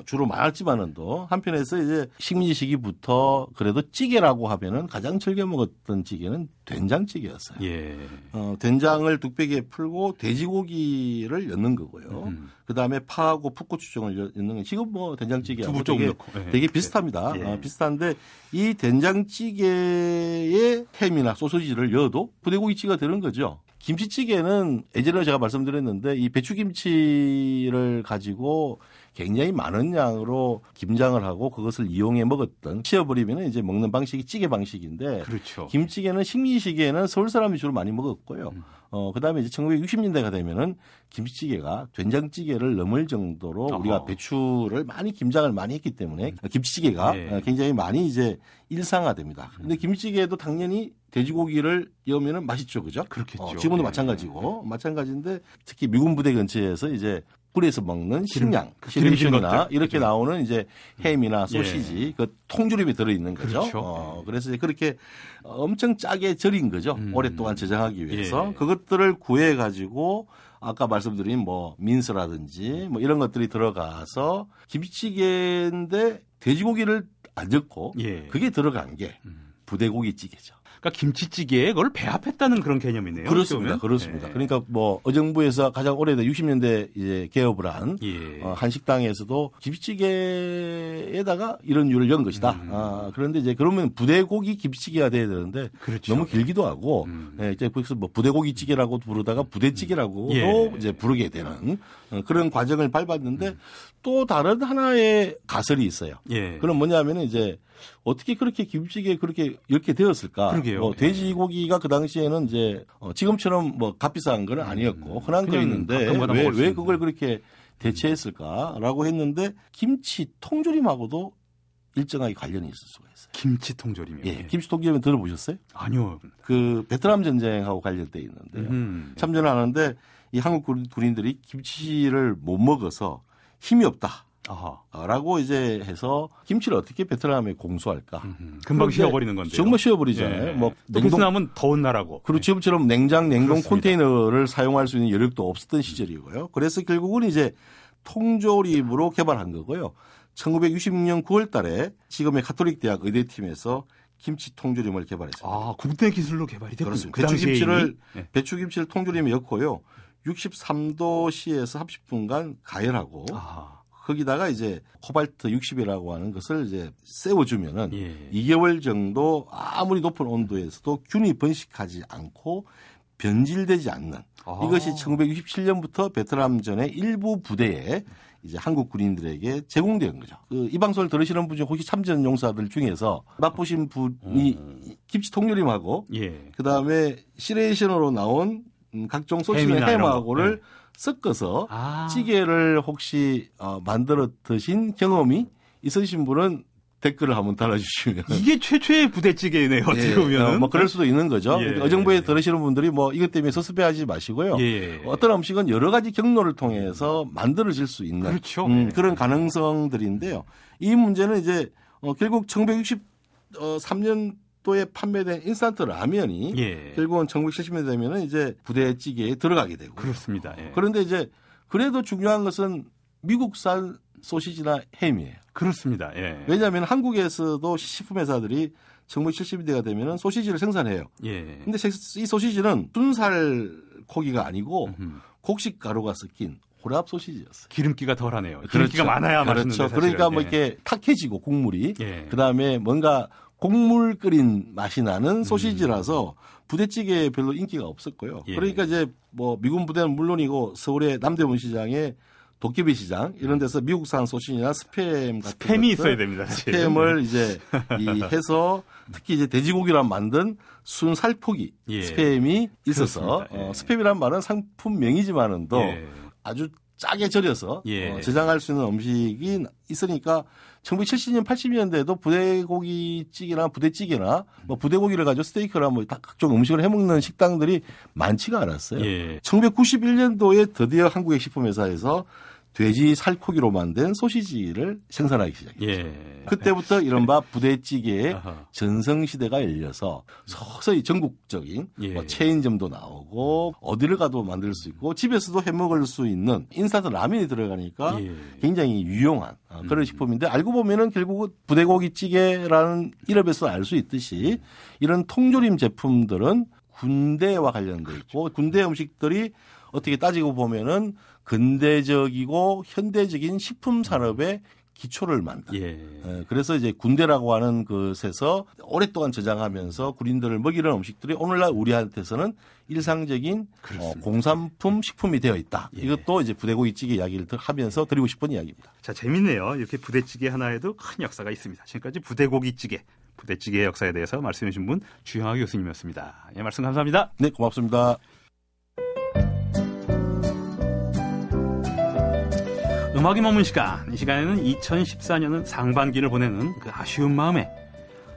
주로 많았지만은도 한편에서 이제 식민지 시기부터 그래도 찌개라고 하면은 가장 즐겨 먹었던 찌개는 된장찌개였어요. 예. 어, 된장을 뚝배기에 풀고 돼지고기를 넣는 거고요. 음. 그 다음에 파하고 풋고추장을 여- 넣는 거. 지금 뭐 된장찌개하고 두부 조금 되게, 넣고. 예. 되게 비슷합니다. 예. 어, 비슷한데 이 된장찌개에 햄이나 소시지를 넣어도 부대고기찌개가 되는 거죠. 김치찌개는 예전에 제가 말씀드렸는데 이 배추김치를 가지고 굉장히 많은 양으로 김장을 하고 그것을 이용해 먹었던 치어버리면 이제 먹는 방식이 찌개 방식인데 그렇죠. 김찌개는 식민 시기에는 서울 사람이 주로 많이 먹었고요. 음. 어, 그 다음에 이제 1960년대가 되면은 김치찌개가 된장찌개를 넘을 정도로 어허. 우리가 배추를 많이 김장을 많이 했기 때문에 김치찌개가 예. 어, 굉장히 많이 이제 일상화됩니다. 근데 김치찌개도 당연히 돼지고기를 넣으면은 맛있죠. 그죠? 그렇겠죠. 어, 지금도 예. 마찬가지고 마찬가지인데 특히 미군 부대 근처에서 이제 굴에서 먹는 식량, 그 것들. 이렇게 그죠. 나오는 이제 햄이나 예. 소시지 그 통조림이 들어 있는 거죠. 그렇죠. 어, 그래서 이제 그렇게 엄청 짜게 절인 거죠. 음. 오랫동안 저장하기 위해서 예. 그것들을 구해 가지고 아까 말씀드린 뭐 민스라든지 뭐 이런 것들이 들어가서 김치찌개인데 돼지고기를 안 넣고 예. 그게 들어간 게 음. 부대고기찌개죠. 그러니까 김치찌개에 그걸 배합했다는 그런 개념이네요. 그렇습니다. 그렇습니다. 예. 그러니까 뭐 어정부에서 가장 오래된 60년대 이제 개업을 한 예. 어, 한 식당에서도 김치찌개에다가 이런 류를 연 것이다. 음. 아, 그런데 이제 그러면 부대고기 김치찌개가 돼야 되는데 그렇죠. 너무 길기도 하고 음. 예, 이제 그래서 뭐 부대고기 찌개라고 부르다가 부대찌개라고도 예. 이제 부르게 되는 어, 그런 과정을 밟았는데 또 다른 하나의 가설이 있어요. 예. 그럼 뭐냐면은 이제 어떻게 그렇게 김치찌개 그렇게 이렇게 되었을까? 그러게요. 뭐 돼지고기가 그 당시에는 이제 어, 지금처럼 뭐 값비싼 건 아니었고 흔한 음. 그냥 거였는데 왜, 왜. 그걸 그렇게 대체했을까라고 했는데 김치 통조림하고도 일정하게 관련이 있을 수가 있어요. 김치 통조림이요. 예, 김치 통조림 들어보셨어요? 아니요. 그 베트남 전쟁하고 관련돼 있는데요. 음. 참전을 하는데 이 한국 군- 군인들이 김치를 못 먹어서 힘이 없다. 아하. 라고 이제 해서 김치를 어떻게 베트남에 공수할까? 음, 금방 그런데 식어버리는 건데요. 정말 쉬어버리잖아요. 예. 뭐또 냉동 베트남은 더운 나라고. 그리고 지금처럼 냉장 냉동 그렇습니다. 컨테이너를 사용할 수 있는 여력도 없었던 시절이고요. 그래서 결국은 이제 통조림으로 개발한 거고요. 1966년 9월 달에 지금의 카톨릭 대학 의대팀에서 김치 통조림을 개발했습니다. 아, 국내 기술로 개발이 됐군요. 그 배추김치를? 예. 배추김치를 통조림에 넣고요. 63도씨에서 30분간 가열하고 아하. 거기다가 이제 코발트 60이라고 하는 것을 이제 세워주면은 예. 2개월 정도 아무리 높은 온도에서도 균이 번식하지 않고 변질되지 않는 아. 이것이 1967년부터 베트남전의 일부 부대에 이제 한국 군인들에게 제공된 거죠. 그 이 방송을 들으시는 분 중 혹시 참전 용사들 중에서 맛보신 분이 김치 통조림하고 예. 그 다음에 시레이션으로 나온 음, 각종 거. 햄하고를 네. 섞어서 아. 찌개를 혹시 어, 만들어 드신 경험이 있으신 분은 댓글을 한번 달아주시면. 이게 최초의 부대찌개네요. 어떻게 예, 보면. 어, 뭐 그럴 수도 있는 거죠. 예. 어정부에 들으시는 분들이 뭐 이것 때문에 섭섭해하지 마시고요. 예. 어떤 음식은 여러 가지 경로를 통해서 만들어질 수 있는 그렇죠. 음, 예. 그런 가능성들인데요. 이 문제는 이제 어, 결국 1963년 도에 판매된 인스턴트 라면이 예. 결국은 1970년 되면은 이제 부대찌개에 들어가게 되고. 그렇습니다. 예. 그런데 이제 그래도 중요한 것은 미국산 소시지나 햄이에요. 그렇습니다. 예. 왜냐하면 한국에서도 식품 회사들이 1970년대가 되면은 소시지를 생산해요. 예. 근데 이 소시지는 순살 고기가 아니고 음. 곡식 가루가 섞인 호랍 소시지였어요. 기름기가 덜하네요. 기름기가 많아야 그렇죠. 맛있는데. 그러니까 뭐. 예. 이렇게 탁해지고 국물이 예. 그다음에 뭔가 곡물 끓인 맛이 나는 소시지라서 부대찌개에 별로 인기가 없었고요. 음. 예. 그러니까 이제 뭐 미군 부대는 물론이고 서울의 남대문 시장에 도깨비 시장 이런 데서 미국산 소시지나 스팸 같은 음. 것들, 있어야 됩니다. 스팸을 이제 이 해서 특히 이제 돼지고기랑 만든 순 살포기 예. 스팸이 있어서 그렇습니다. 예. 어, 스팸이란 말은 상품명이지만은도 예. 아주 짜게 절여서 예. 어, 저장할 수 있는 음식이 있으니까 1970년 80년대에도 부대고기찌개나 부대찌개나 뭐 부대고기를 가지고 스테이크나 뭐다 각종 음식을 해먹는 식당들이 많지가 않았어요. 예. 1991년도에 드디어 한국의 식품회사에서 돼지 살코기로 만든 소시지를 생산하기 시작했죠. 예. 그때부터 이른바 부대찌개의. 전성시대가 열려서 서서히 전국적인 예. 뭐 체인점도 나오고 어디를 가도 만들 수 있고 집에서도 해 먹을 수 있는 인스턴트 라면이 들어가니까 예. 굉장히 유용한 어, 그런 음. 식품인데 알고 보면은 결국은 부대고기찌개라는 이름에서 알 수 있듯이 이런 통조림 제품들은 군대와 관련돼 있고 군대 음식들이 어떻게 따지고 보면은 근대적이고 현대적인 식품 산업의 기초를 만든 예. 예, 그래서 이제 군대라고 하는 것에서 오랫동안 저장하면서 군인들을 먹이는 음식들이 오늘날 우리한테서는 일상적인 어. 공산품 식품이 되어 있다. 예. 이것도 이제 부대고기찌개 이야기를 들- 하면서 드리고 싶은 이야기입니다. 자, 재밌네요. 이렇게 부대찌개 하나에도 큰 역사가 있습니다. 지금까지 부대고기찌개, 부대찌개의 역사에 대해서 말씀해 주신 분 주영하 교수님이었습니다. 예, 말씀 감사합니다. 네, 고맙습니다. 음악이 머문 시간. 이 시간에는 2014년은 상반기를 보내는 그 아쉬운 마음에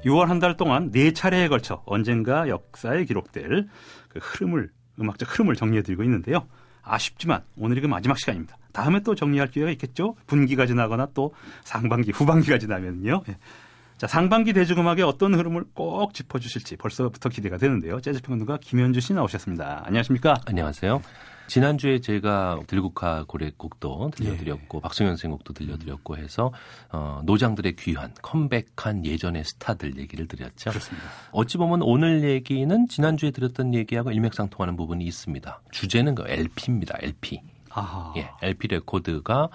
6월 한 달 동안 네 차례에 걸쳐 언젠가 역사에 기록될 그 흐름을, 음악적 흐름을 정리해 드리고 있는데요. 아쉽지만 오늘이 그 마지막 시간입니다. 다음에 또 정리할 기회가 있겠죠. 분기가 지나거나 또 상반기, 후반기가 지나면요. 예. 자, 상반기 대중음악의 어떤 흐름을 꼭 짚어주실지 벌써부터 기대가 되는데요. 재즈평론가 김현주 씨 나오셨습니다. 안녕하십니까? 안녕하세요. 지난주에 제가 들국화 고래곡도 들려드렸고 예. 박승현 선생곡도 들려드렸고 해서 어, 노장들의 귀환 컴백한 예전의 스타들 얘기를 드렸죠. 그렇습니다. 어찌 보면 오늘 얘기는 지난주에 드렸던 얘기하고 일맥상통하는 부분이 있습니다. 주제는 그 LP입니다. LP. 아하. 예, LP 레코드가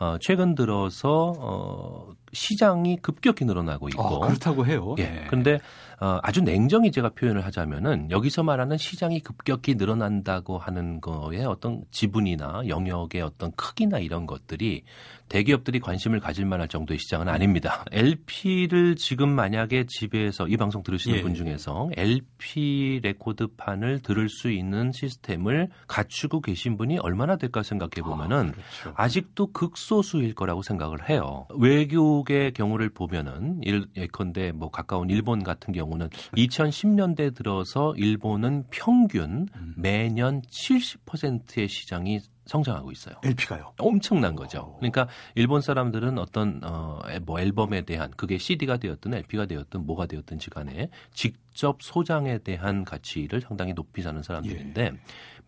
어, 최근 들어서 어, 시장이 급격히 늘어나고 있고 어, 그렇다고 해요. 예. 네. 그런데 어, 아주 냉정히 제가 표현을 하자면은 여기서 말하는 시장이 급격히 늘어난다고 하는 거에 어떤 지분이나 영역의 어떤 크기나 이런 것들이 대기업들이 관심을 가질 만할 정도의 시장은 아닙니다. LP를 지금 만약에 집에서 이 방송 들으시는 예. 분 중에서 LP 레코드판을 들을 수 있는 시스템을 갖추고 계신 분이 얼마나 될까 생각해 보면은 아, 그렇죠. 아직도 극소수일 거라고 생각을 해요. 외 국의 경우를 보면은 일, 예컨대 뭐 가까운 일본 같은 경우는 2010년대 들어서 일본은 평균 음. 매년 70%의 시장이 성장하고 있어요. LP가요? 엄청난 거죠. 그러니까 일본 사람들은 어떤 어, 뭐 앨범에 대한 그게 CD가 되었든 LP가 되었든 뭐가 되었든지 간에 직접 소장에 대한 가치를 상당히 높이 사는 사람들인데 예.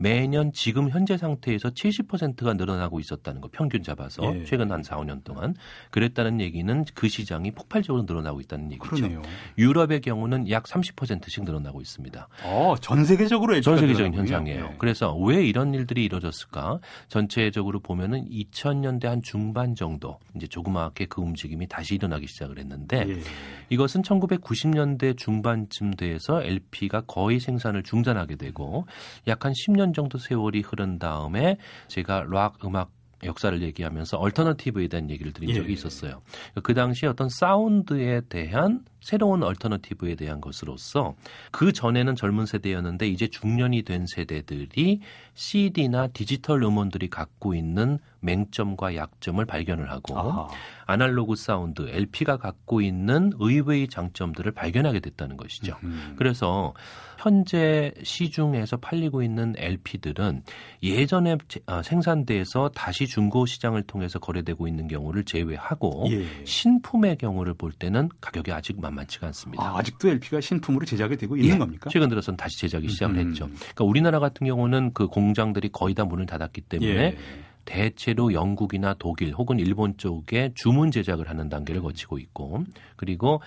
매년 지금 현재 상태에서 70%가 늘어나고 있었다는 거 평균 잡아서 예. 최근 한 4, 5년 동안 그랬다는 얘기는 그 시장이 폭발적으로 늘어나고 있다는 얘기죠. 그러네요. 유럽의 경우는 약 30%씩 늘어나고 있습니다. 어, 전 세계적으로 전 세계적인 현상이에요. 예. 그래서 왜 이런 일들이 이루어졌을까? 전체적으로 보면은 2000년대 한 중반 정도 이제 조그맣게 그 움직임이 다시 일어나기 시작을 했는데 예. 이것은 1990년대 중반쯤 돼서 LP가 거의 생산을 중단하게 되고 약 한 10년 정도 세월이 흐른 다음에 제가 락 음악 역사를 얘기하면서 alternative에 대한 얘기를 드린 적이 예. 있었어요. 그 당시에 어떤 사운드에 대한 새로운 alternative에 대한 것으로서 그 전에는 젊은 세대였는데 이제 중년이 된 세대들이 CD나 디지털 음원들이 갖고 있는 맹점과 약점을 발견을 하고 아하. 아날로그 사운드, LP가 갖고 있는 의외의 장점들을 발견하게 됐다는 것이죠. 음. 그래서 현재 시중에서 팔리고 있는 LP들은 예전에 아, 생산돼서 다시 중고 시장을 통해서 거래되고 있는 경우를 제외하고 예. 신품의 경우를 볼 때는 가격이 아직 만만치가 않습니다. 아, 직도 LP가 신품으로 제작이 되고 있는 예. 겁니까? 최근 들어서는 다시 제작이 시작을 음. 했죠. 그러니까 우리나라 같은 경우는 그 공장들이 거의 다 문을 닫았기 때문에 예. 대체로 영국이나 독일 혹은 일본 쪽에 주문 제작을 하는 단계를 거치고 있고 그리고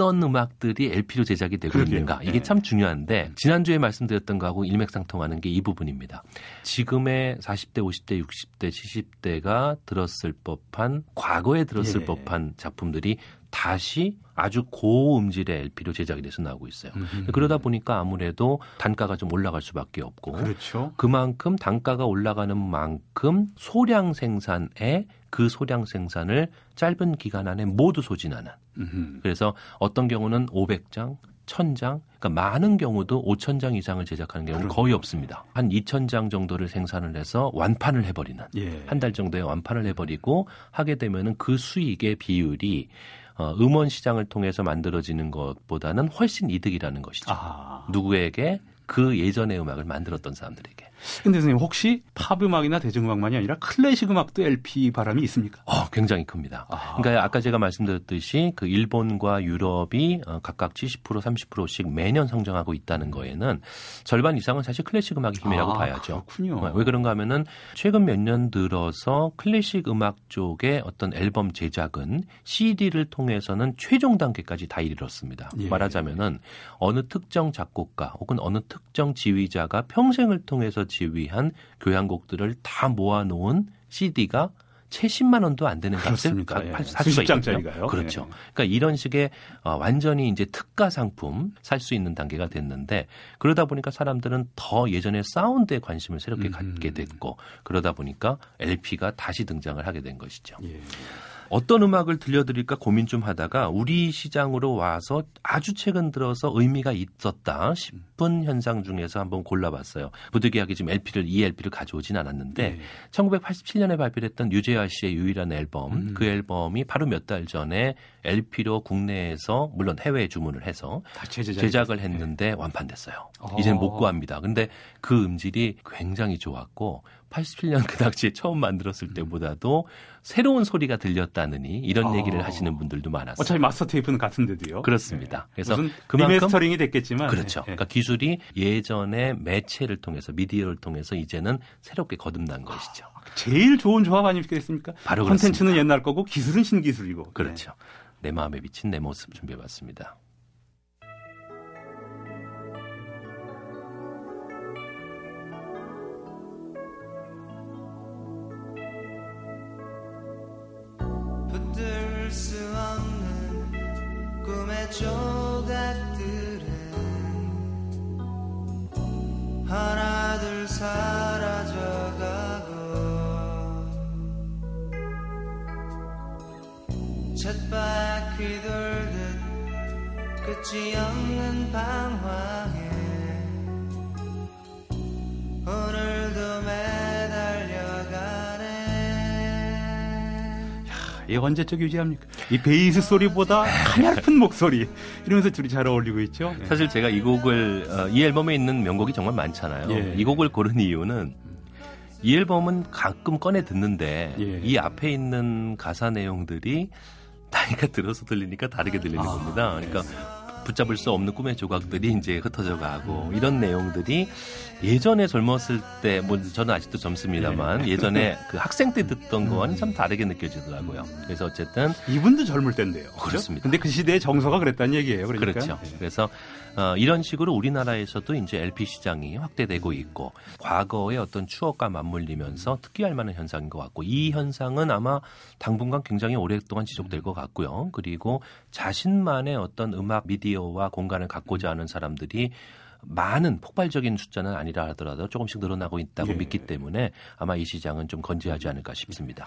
어떤 음악들이 LP로 제작이 되고 그러게요. 있는가 이게 네. 참 중요한데 지난주에 말씀드렸던 거하고 일맥상통하는 게 이 부분입니다. 지금의 40대, 50대, 60대, 70대가 들었을 법한 과거에 들었을 예. 법한 작품들이 다시 아주 고음질의 LP로 제작이 돼서 나오고 있어요. 음흠. 그러다 보니까 아무래도 단가가 좀 올라갈 수밖에 없고 그렇죠. 그만큼 단가가 올라가는 만큼 소량 생산에 그 소량 생산을 짧은 기간 안에 모두 소진하는. 음흠. 그래서 어떤 경우는 500장, 1000장, 그러니까 많은 경우도 5000장 이상을 제작하는 경우는. 거의 없습니다. 한 2000장 정도를 생산을 해서 완판을 해버리는 예. 한달 정도에 완판을 해버리고 하게 되면은 그 수익의 비율이 어, 음원 시장을 통해서 만들어지는 것보다는 훨씬 이득이라는 것이죠. 아하. 누구에게 그 예전의 음악을 만들었던 사람들에게. 근데 선생님 혹시 팝 음악이나 대중음악만이 아니라 클래식 음악도 LP 바람이 있습니까? 어, 굉장히 큽니다. 아. 그러니까 아까 제가 말씀드렸듯이 그 일본과 유럽이 어, 각각 70% 30%씩 매년 성장하고 있다는 거에는 절반 이상은 사실 클래식 음악의 힘이라고 아, 봐야죠. 그렇군요. 왜 그런가 하면은 최근 몇 년 들어서 클래식 음악 쪽의 어떤 앨범 제작은 CD를 통해서는 최종 단계까지 다 이르렀습니다. 예. 말하자면은 어느 특정 작곡가 혹은 어느 특정 지휘자가 평생을 통해서 지휘한 교향곡들을 다 모아놓은 CD가 채 10만 원도 안 되는 값을 예. 살 수가 있잖아요. 그렇죠. 예. 그러니까 이런 식의 어, 완전히 이제 특가 상품 살 수 있는 단계가 됐는데 그러다 보니까 사람들은 더 예전에 사운드에 관심을 새롭게 음. 갖게 됐고 그러다 보니까 LP가 다시 등장을 하게 된 것이죠. 예. 어떤 음악을 들려드릴까 고민 좀 하다가 우리 시장으로 와서 아주 최근 들어서 의미가 있었다 싶은 현상 중에서 한번 골라봤어요. 부득이하게 지금 LP를 이 LP를 가져오진 않았는데 네. 1987년에 발표했던 유재하 씨의 유일한 앨범 음. 그 앨범이 바로 몇 달 전에 LP로 국내에서 물론 해외 주문을 해서 제작을 했는데 네. 완판됐어요. 어. 이제는 못 구합니다. 근데 그 음질이 굉장히 좋았고 87년 그 당시에 처음 만들었을 때보다도 새로운 소리가 들렸다느니 이런 아. 얘기를 하시는 분들도 많았어요. 어차피 마스터 테이프는 같은데도요. 그렇습니다. 그래서 무슨 그만큼 리메스터링이 됐겠지만 그렇죠. 예. 그러니까 기술이 예전의 매체를 통해서 미디어를 통해서 이제는 새롭게 거듭난 것이죠. 제일 좋은 조합 아니겠습니까? 바로 콘텐츠는 옛날 거고 기술은 신기술이고. 그렇죠. 내 마음에 비친 내 모습 준비해봤습니다. 꿈의 조각들은 하나둘 사라져가고 쳇바퀴 돌듯 끝이 없는 방황에 오늘 도 매달려가네 이 언제적 유지합니까? 이 베이스 소리보다 가냘픈 목소리 이러면서 둘이 잘 어울리고 있죠. 예. 사실 제가 이 곡을 어, 이 앨범에 있는 명곡이 정말 많잖아요. 예. 이 곡을 고른 이유는 이 앨범은 가끔 꺼내 듣는데 예. 이 앞에 있는 가사 내용들이 나이가 들어서 들리니까 다르게 들리는 아, 겁니다. 그러니까 붙잡을 수 없는 꿈의 조각들이 이제 흩어져 가고 이런 내용들이 예전에 젊었을 때, 뭐 저는 아직도 젊습니다만 예전에 그 학생 때 듣던 거와는 참 다르게 느껴지더라고요. 그래서 어쨌든 이분도 젊을 때인데요. 그죠? 그렇습니다. 근데 그 시대의 정서가 그랬다는 얘기예요. 그러니까. 그렇죠. 예. 그래서 어, 이런 식으로 우리나라에서도 이제 LP 시장이 확대되고 있고 과거의 어떤 추억과 맞물리면서 특기할 만한 현상인 것 같고 이 현상은 아마 당분간 굉장히 오랫동안 지속될 것 같고요. 그리고 자신만의 어떤 음악 미디어와 공간을 갖고자 하는 사람들이 많은 폭발적인 숫자는 아니라 하더라도 조금씩 늘어나고 있다고 예. 믿기 때문에 아마 이 시장은 좀 건재하지 않을까 싶습니다.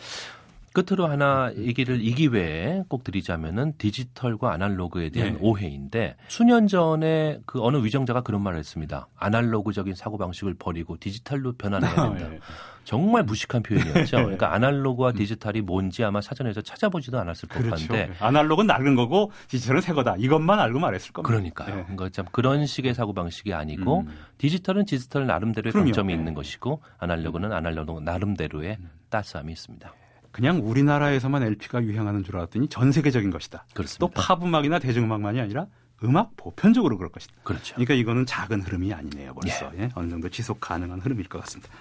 끝으로 하나 얘기를 이 기회에 꼭 드리자면은 디지털과 아날로그에 대한 네. 오해인데 수년 전에 그 어느 위정자가 그런 말을 했습니다. 아날로그적인 사고 방식을 버리고 디지털로 변환해야 된다. 예. 정말 무식한 표현이었죠. 그러니까 아날로그와 디지털이 뭔지 아마 사전에서 찾아보지도 않았을 그렇죠. 법한데 아날로그는 낡은 거고 디지털은 새 거다. 이것만 알고 말했을 겁니다. 그러니까요. 예. 그러니까 참 그런 식의 사고 방식이 아니고 음. 디지털은 디지털 나름대로의 그럼요. 강점이 네. 있는 것이고 아날로그는 아날로그 나름대로의 따스함이 있습니다. 그냥 우리나라에서만 LP가 유행하는 줄 알았더니 전 세계적인 것이다. 그렇습니다. 또 팝음악이나 대중음악만이 아니라 음악 보편적으로 그럴 것이다. 그렇죠. 그러니까 이거는 작은 흐름이 아니네요, 벌써. 예, 어느 정도 지속 가능한 흐름일 것 같습니다.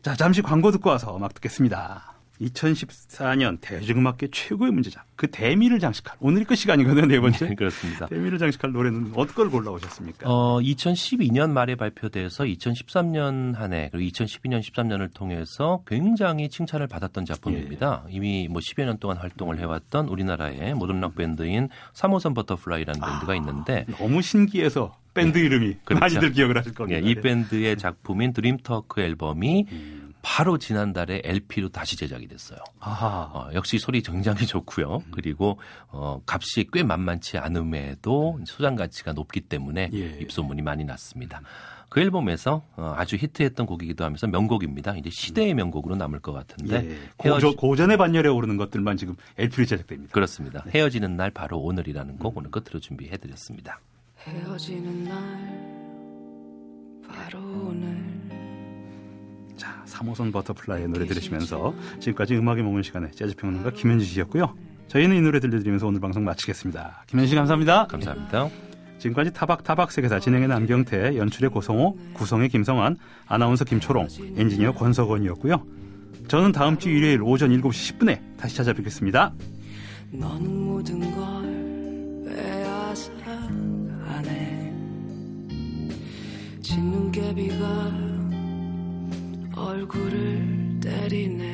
자, 잠시 광고 듣고 와서 음악 듣겠습니다. 2014년 대중음악계 최고의 문제작, 그 대미를 장식할, 오늘이 끝 시간이거든요, 네 번째. 그렇습니다. 대미를 장식할 노래는 어떤 걸 골라오셨습니까? 어, 2012년 말에 발표돼서 2013년 한 해, 그리고 2012년, 13년을 통해서 굉장히 칭찬을 받았던 작품입니다. 예. 이미 뭐 10여 년 동안 활동을 해왔던 우리나라의 modern rock 밴드인 3호선 버터플라이라는 밴드가 있는데, 너무 신기해서 밴드 이름이 그렇죠. 많이들 기억을 하실 겁니다. 예, 이 밴드의 작품인 드림터크 앨범이 음. 바로 지난달에 LP로 다시 제작이 됐어요. 아하. 어, 역시 소리 굉장히 좋고요. 음. 그리고 어, 값이 꽤 만만치 않음에도 소장 가치가 높기 때문에 예. 입소문이 많이 났습니다. 그 앨범에서 어, 아주 히트했던 곡이기도 하면서 명곡입니다. 이제 시대의 명곡으로 남을 것 같은데 예. 헤어지- 고전, 고전 의 반열에 오르는 것들만 지금 LP로 제작됩니다. 그렇습니다. 네. 헤어지는 날 바로 오늘이라는 음. 곡 오늘 끝으로 준비해드렸습니다. 헤어지는 날 바로 오늘 자, 3호선 버터플라이의 노래 들으시면서 지금까지 음악의 먹는 시간에 재즈평론가 김현준 씨였고요. 저희는 이 노래 들려드리면서 오늘 방송 마치겠습니다. 김현준 씨 감사합니다. 감사합니다. 지금까지 타박타박 세계사 진행의 남경태, 연출의 고성호, 구성의 김성환, 아나운서 김초롱, 엔지니어 권석원이었고요. 저는 다음 주 일요일 오전 7시 10분에 다시 찾아뵙겠습니다. 너는 모든 걸 빼앗아가네 진눈깨비가 얼굴을 때리네.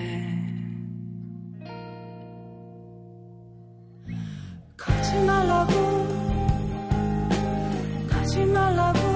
가지 말라고 가지 말라고.